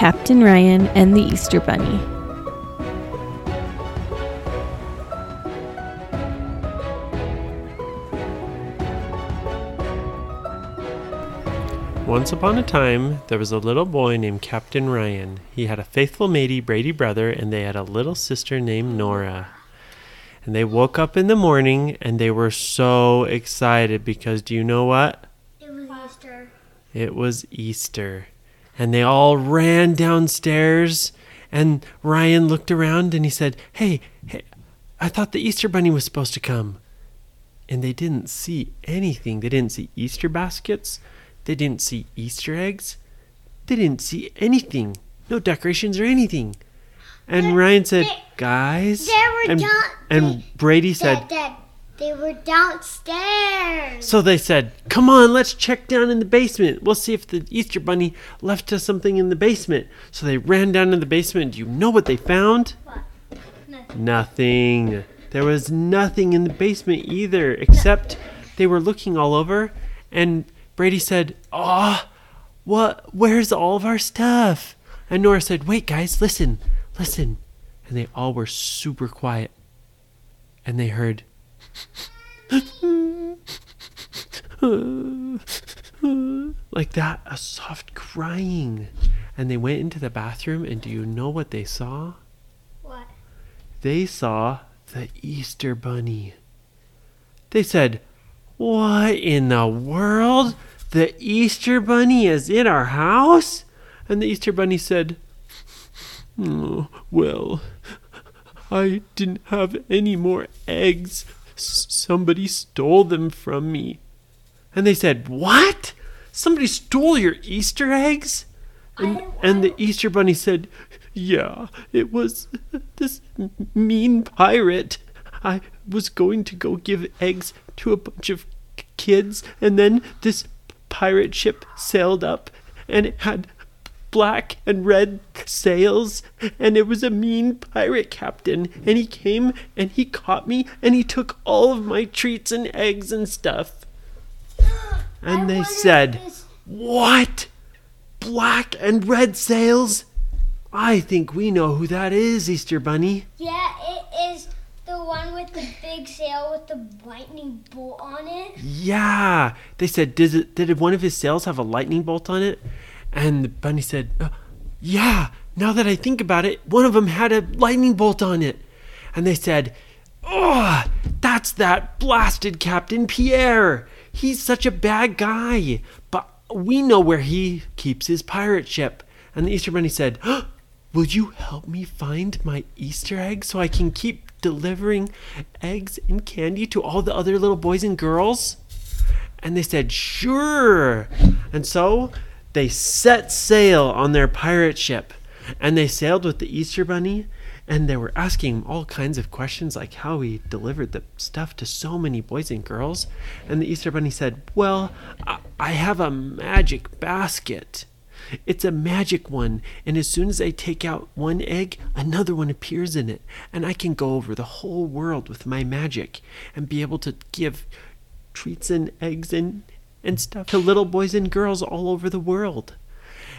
Captain Ryan and the Easter Bunny. Once upon a time, there was a little boy named Captain Ryan. He had a faithful matey, Brady brother, and they had a little sister named Nora. And they woke up in the morning and they were so excited because do you know what? It was Easter. It was Easter. And they all ran downstairs and Ryan looked around and he said, "Hey, hey I thought the Easter bunny was supposed to come." And they didn't see anything. They didn't see Easter baskets. They didn't see Easter eggs. They didn't see anything. No decorations or anything. And Ryan said, "Guys," and, and Brady said, they were downstairs. so they said, "Come on, let's check down in the basement. We'll see if the Easter bunny left us something in the basement." So they ran down in the basement. Do you know what they found? What? Nothing. Nothing. There was nothing in the basement either, except they were looking all over and Brady said, "Ah, what where's all of our stuff?" And Nora said, "Wait, guys, listen. Listen." And they all were super quiet. And they heard like that, a soft crying. And they went into the bathroom, and do you know what they saw? What? They saw the Easter Bunny. They said, What in the world? The Easter Bunny is in our house? And the Easter Bunny said, "Oh, Well, I didn't have any more eggs. Somebody stole them from me. And they said, What? Somebody stole your Easter eggs? And, and the Easter Bunny said, Yeah, it was this mean pirate. I was going to go give eggs to a bunch of kids, and then this pirate ship sailed up, and it had black and red sails, and it was a mean pirate captain, and he came and he caught me, and he took all of my treats and eggs and stuff. And I they said, this- What? Black and red sails? I think we know who that is, Easter Bunny. Yeah, it is the one with the big sail with the lightning bolt on it. Yeah. They said, did, it, did one of his sails have a lightning bolt on it? And the bunny said, "Uh, Yeah, now that I think about it, one of them had a lightning bolt on it. And they said, Oh, that's that blasted Captain Pierre. He's such a bad guy. But we know where he keeps his pirate ship. And the Easter Bunny said, Will you help me find my Easter egg so I can keep delivering eggs and candy to all the other little boys and girls? And they said, Sure. And so they set sail on their pirate ship and they sailed with the Easter Bunny. And they were asking him all kinds of questions, like how he delivered the stuff to so many boys and girls. And the Easter Bunny said, Well, I, I have a magic basket. It's a magic one, and as soon as I take out one egg, another one appears in it, and I can go over the whole world with my magic and be able to give treats and eggs and, and stuff to little boys and girls all over the world.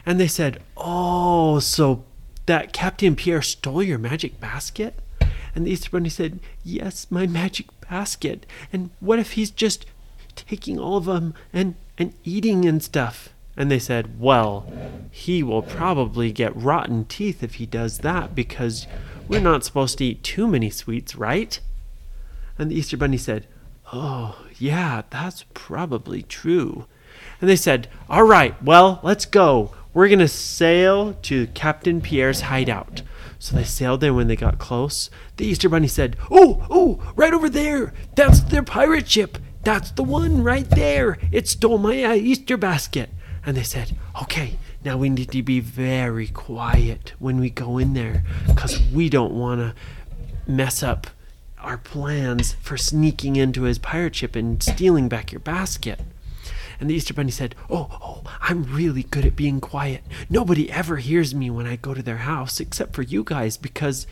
And they said, Oh, so that Captain Pierre stole your magic basket? And the Easter Bunny said, Yes, my magic basket. And what if he's just taking all of them and, and eating and stuff? And they said, Well, he will probably get rotten teeth if he does that because we're not supposed to eat too many sweets, right? And the Easter Bunny said, Oh, yeah, that's probably true. And they said, All right, well, let's go. We're going to sail to Captain Pierre's hideout. So they sailed there when they got close. The Easter Bunny said, Oh, oh, right over there. That's their pirate ship. That's the one right there. It stole my uh, Easter basket. And they said, Okay, now we need to be very quiet when we go in there because we don't want to mess up our plans for sneaking into his pirate ship and stealing back your basket. And the Easter Bunny said, Oh, oh, I'm really good at being quiet. Nobody ever hears me when I go to their house except for you guys because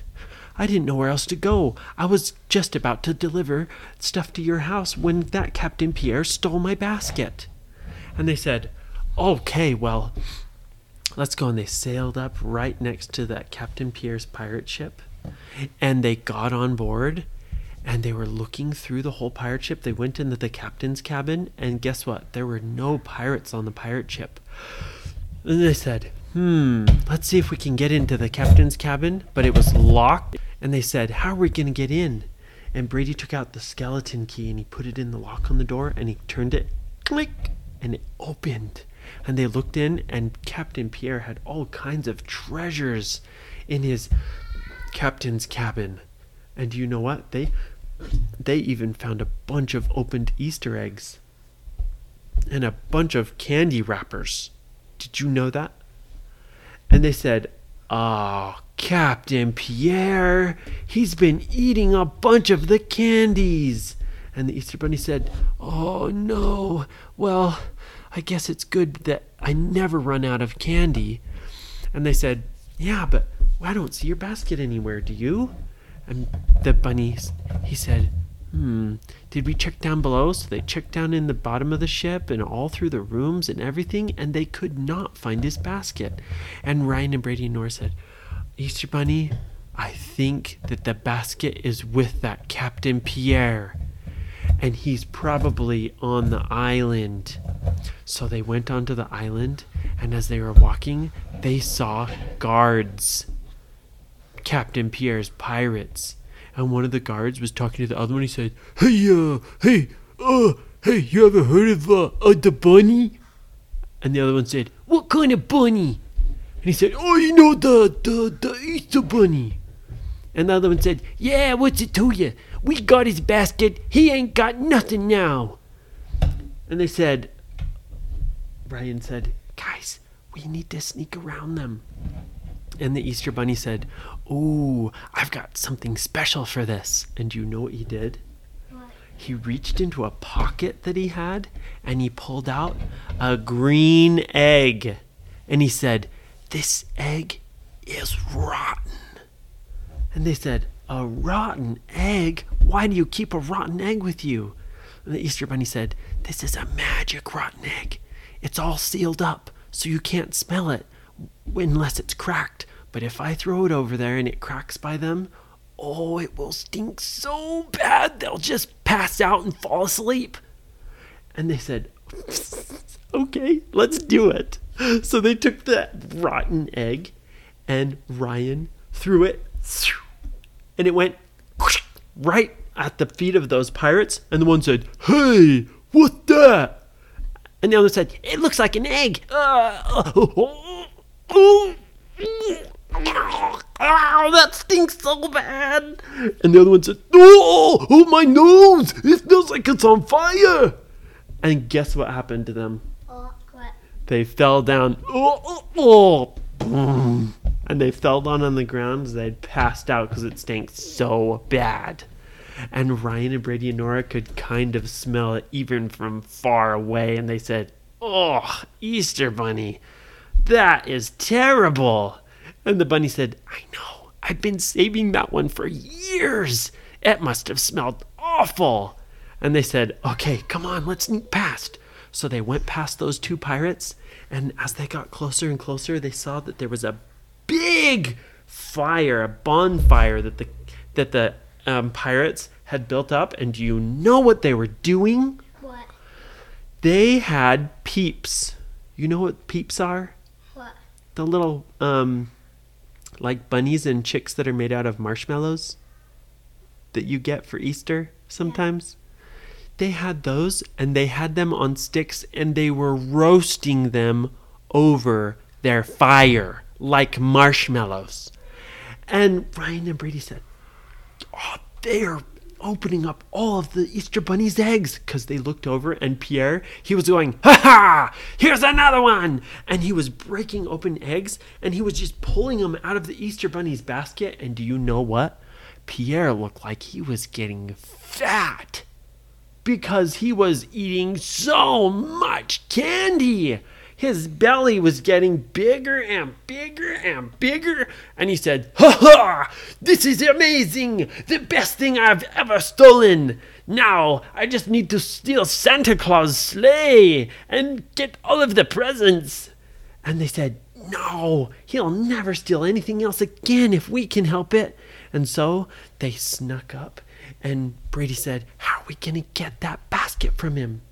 I didn't know where else to go. I was just about to deliver stuff to your house when that Captain Pierre stole my basket. And they said, Okay, well, let's go. And they sailed up right next to that Captain Pierre's pirate ship. And they got on board and they were looking through the whole pirate ship. They went into the captain's cabin, and guess what? There were no pirates on the pirate ship. And they said, hmm, let's see if we can get into the captain's cabin. But it was locked. And they said, how are we going to get in? And Brady took out the skeleton key and he put it in the lock on the door and he turned it, click, and it opened. And they looked in, and Captain Pierre had all kinds of treasures in his captain's cabin. And you know what? They they even found a bunch of opened Easter eggs and a bunch of candy wrappers. Did you know that? And they said, "Ah, Captain Pierre, he's been eating a bunch of the candies." And the Easter bunny said, "Oh no. Well, I guess it's good that I never run out of candy." And they said, "Yeah, but I don't see your basket anywhere, do you?" And the bunny, he said, Hmm, did we check down below? So they checked down in the bottom of the ship and all through the rooms and everything, and they could not find his basket. And Ryan and Brady and Nora said, Easter Bunny, I think that the basket is with that Captain Pierre. And he's probably on the island. So they went onto the island, and as they were walking, they saw guards Captain Pierre's pirates. And one of the guards was talking to the other one. He said, "Hey, uh, hey, uh, hey, you ever heard of uh, uh the bunny?" And the other one said, "What kind of bunny?" And he said, "Oh, you know the the the Easter bunny." And the other one said, "Yeah, what's it to you? We got his basket. He ain't got nothing now." And they said, Ryan said, "Guys, we need to sneak around them." And the Easter Bunny said, Ooh, I've got something special for this. And you know what he did? What? He reached into a pocket that he had and he pulled out a green egg. And he said, This egg is rotten. And they said, A rotten egg? Why do you keep a rotten egg with you? And the Easter Bunny said, This is a magic rotten egg. It's all sealed up, so you can't smell it unless it's cracked. But if I throw it over there and it cracks by them, oh, it will stink so bad they'll just pass out and fall asleep. And they said, okay, let's do it. So they took the rotten egg and Ryan threw it and it went right at the feet of those pirates. And the one said, hey, what that? And the other said, it looks like an egg. Uh, oh, oh, oh, Oh, that stinks so bad. And the other one said, oh, oh, my nose. It smells like it's on fire. And guess what happened to them? Oh. They fell down. Oh, oh, oh. And they fell down on the ground as they'd passed out because it stank so bad. And Ryan and Brady and Nora could kind of smell it even from far away. And they said, Oh, Easter Bunny, that is terrible. And the bunny said, I know. I've been saving that one for years. It must have smelled awful. And they said, Okay, come on, let's sneak past. So they went past those two pirates, and as they got closer and closer, they saw that there was a big fire, a bonfire that the that the um, pirates had built up. And do you know what they were doing? What? They had peeps. You know what peeps are? What? The little um, like bunnies and chicks that are made out of marshmallows that you get for Easter sometimes. They had those and they had them on sticks and they were roasting them over their fire like marshmallows. And Ryan and Brady said, Oh, they are opening up all of the Easter Bunny's eggs because they looked over and Pierre, he was going, Ha ha! Here's another one! And he was breaking open eggs and he was just pulling them out of the Easter Bunny's basket. And do you know what? Pierre looked like he was getting fat because he was eating so much candy. His belly was getting bigger and bigger and bigger, and he said, Ha ha! This is amazing! The best thing I've ever stolen! Now I just need to steal Santa Claus' sleigh and get all of the presents. And they said, no, he'll never steal anything else again if we can help it. And so they snuck up, and Brady said, How are we going to get that basket from him?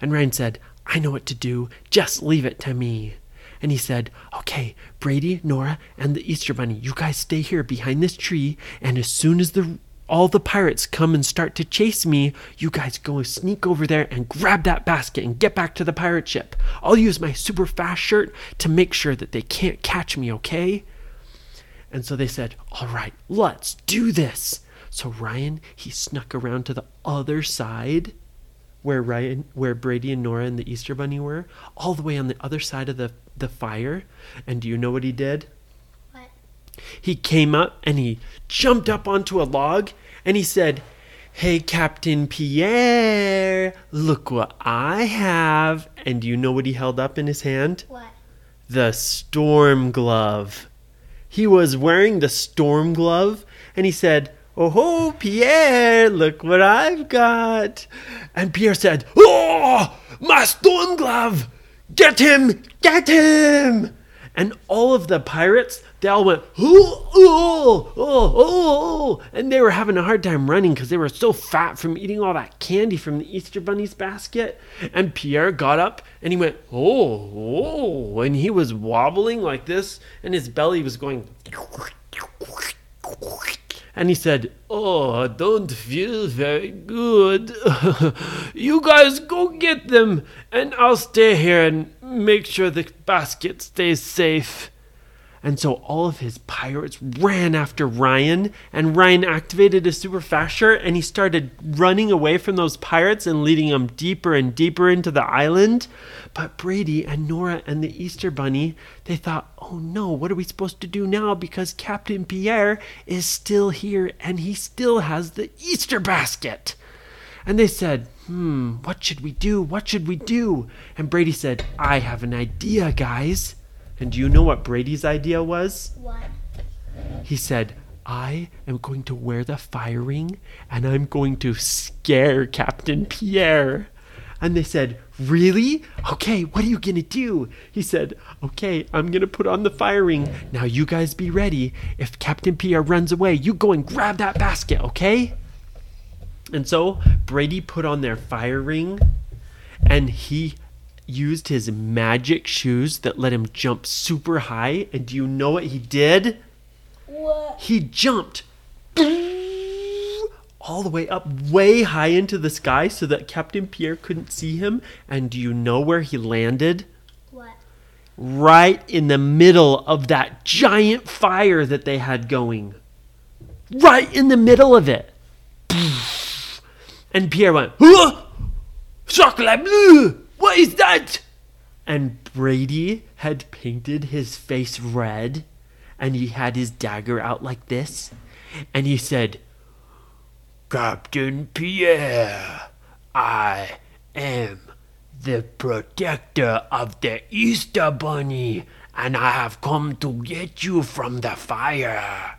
And Ryan said, I know what to do. Just leave it to me. And he said, Okay, Brady, Nora, and the Easter Bunny, you guys stay here behind this tree, and as soon as the all the pirates come and start to chase me, you guys go sneak over there and grab that basket and get back to the pirate ship. I'll use my super fast shirt to make sure that they can't catch me, okay? And so they said, All right, let's do this. So Ryan, he snuck around to the other side where Ryan where Brady and Nora and the Easter Bunny were, all the way on the other side of the, the fire. And do you know what he did? What? He came up and he jumped up onto a log and he said, Hey, Captain Pierre, look what I have. And do you know what he held up in his hand? What? The storm glove. He was wearing the storm glove and he said, Oh ho, Pierre, look what I've got. And Pierre said, Oh, my storm glove! Get him! Get him! And all of the pirates, they all went, oh, oh, oh, oh, and they were having a hard time running because they were so fat from eating all that candy from the Easter Bunny's basket. And Pierre got up and he went, oh, oh, and he was wobbling like this, and his belly was going. And he said, Oh, don't feel very good. you guys go get them, and I'll stay here and make sure the basket stays safe. And so all of his pirates ran after Ryan, and Ryan activated his super fast shirt and he started running away from those pirates and leading them deeper and deeper into the island. But Brady and Nora and the Easter Bunny, they thought, oh no, what are we supposed to do now? Because Captain Pierre is still here and he still has the Easter basket. And they said, hmm, what should we do? What should we do? And Brady said, I have an idea, guys. And do you know what Brady's idea was? What? He said, I am going to wear the fire ring and I'm going to scare Captain Pierre. And they said, Really? Okay, what are you going to do? He said, Okay, I'm going to put on the fire ring. Now you guys be ready. If Captain Pierre runs away, you go and grab that basket, okay? And so Brady put on their fire ring and he used his magic shoes that let him jump super high. And do you know what he did? What? He jumped all the way up way high into the sky so that Captain Pierre couldn't see him. And do you know where he landed? What? Right in the middle of that giant fire that they had going. Right in the middle of it. And Pierre went? Chocolat bleu! What is that? And Brady had painted his face red, and he had his dagger out like this, and he said, Captain Pierre, I am the protector of the Easter Bunny, and I have come to get you from the fire.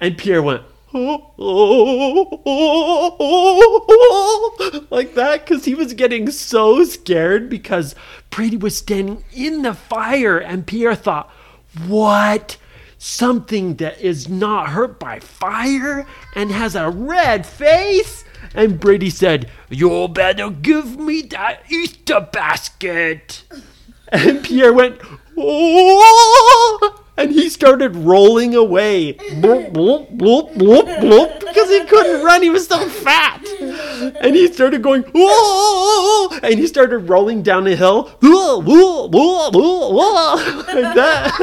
And Pierre went, oh, oh, oh, oh, oh," like that because he was getting so scared because Brady was standing in the fire and Pierre thought, what? Something that is not hurt by fire and has a red face? And Brady said, You better give me that Easter basket. And Pierre went, Oh! And he started rolling away. Bloop, bloop, bloop, bloop, bloop, because he couldn't run. He was so fat. And he started going, Whoa! And he started rolling down a hill. Whoa, whoa, whoa, whoa, like that.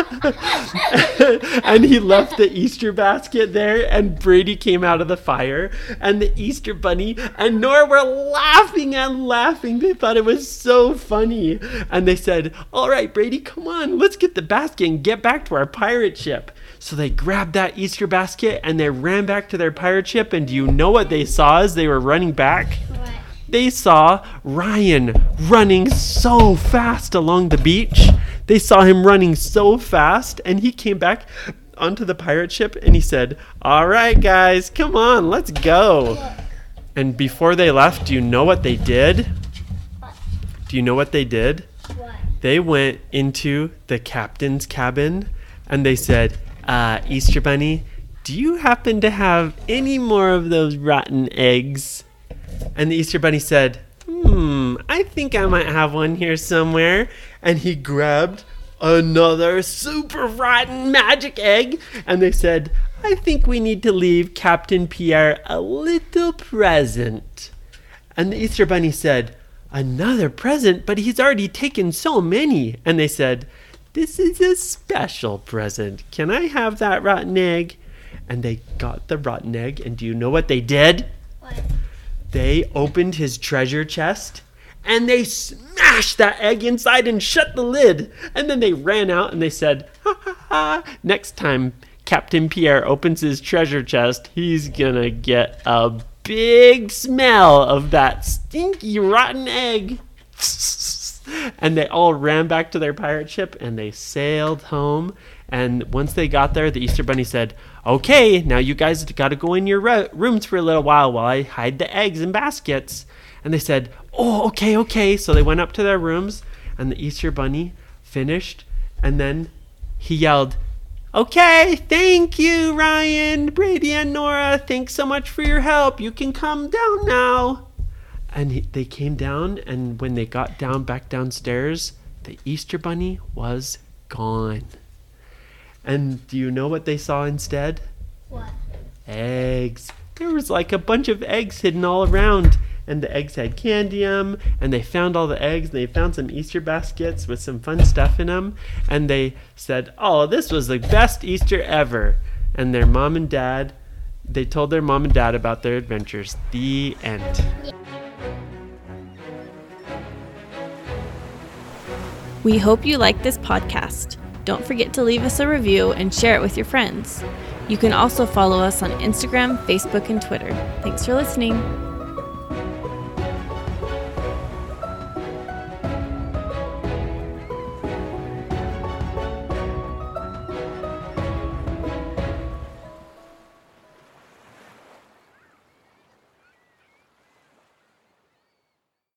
and he left the Easter basket there, and Brady came out of the fire, and the Easter bunny and Nora were laughing and laughing. They thought it was so funny. And they said, All right, Brady, come on, let's get the basket and get back to our pirate ship. So they grabbed that Easter basket and they ran back to their pirate ship. And do you know what they saw as they were running back? What? They saw Ryan running so fast along the beach. They saw him running so fast, and he came back onto the pirate ship and he said, All right, guys, come on, let's go. And before they left, do you know what they did? What? Do you know what they did? What? they went into the captain's cabin and they said, uh, Easter Bunny, do you happen to have any more of those rotten eggs? And the Easter Bunny said, Hmm, I think I might have one here somewhere. And he grabbed another super rotten magic egg. And they said, I think we need to leave Captain Pierre a little present. And the Easter Bunny said, Another present? But he's already taken so many. And they said, This is a special present. Can I have that rotten egg? And they got the rotten egg. And do you know what they did? What? They opened his treasure chest and they smashed that egg inside and shut the lid. And then they ran out and they said, ha ha ha, next time Captain Pierre opens his treasure chest, he's gonna get a big smell of that stinky rotten egg. And they all ran back to their pirate ship and they sailed home. And once they got there, the Easter Bunny said, Okay, now you guys got to go in your ro- rooms for a little while while I hide the eggs in baskets. And they said, Oh, okay, okay. So they went up to their rooms and the Easter Bunny finished. And then he yelled, Okay, thank you, Ryan, Brady, and Nora. Thanks so much for your help. You can come down now. And he, they came down, and when they got down back downstairs, the Easter Bunny was gone. And do you know what they saw instead? What? Eggs. There was like a bunch of eggs hidden all around. And the eggs had candy in them and they found all the eggs. And they found some Easter baskets with some fun stuff in them. And they said, Oh, this was the best Easter ever. And their mom and dad, they told their mom and dad about their adventures. The end. We hope you like this podcast. Don't forget to leave us a review and share it with your friends. You can also follow us on Instagram, Facebook, and Twitter. Thanks for listening.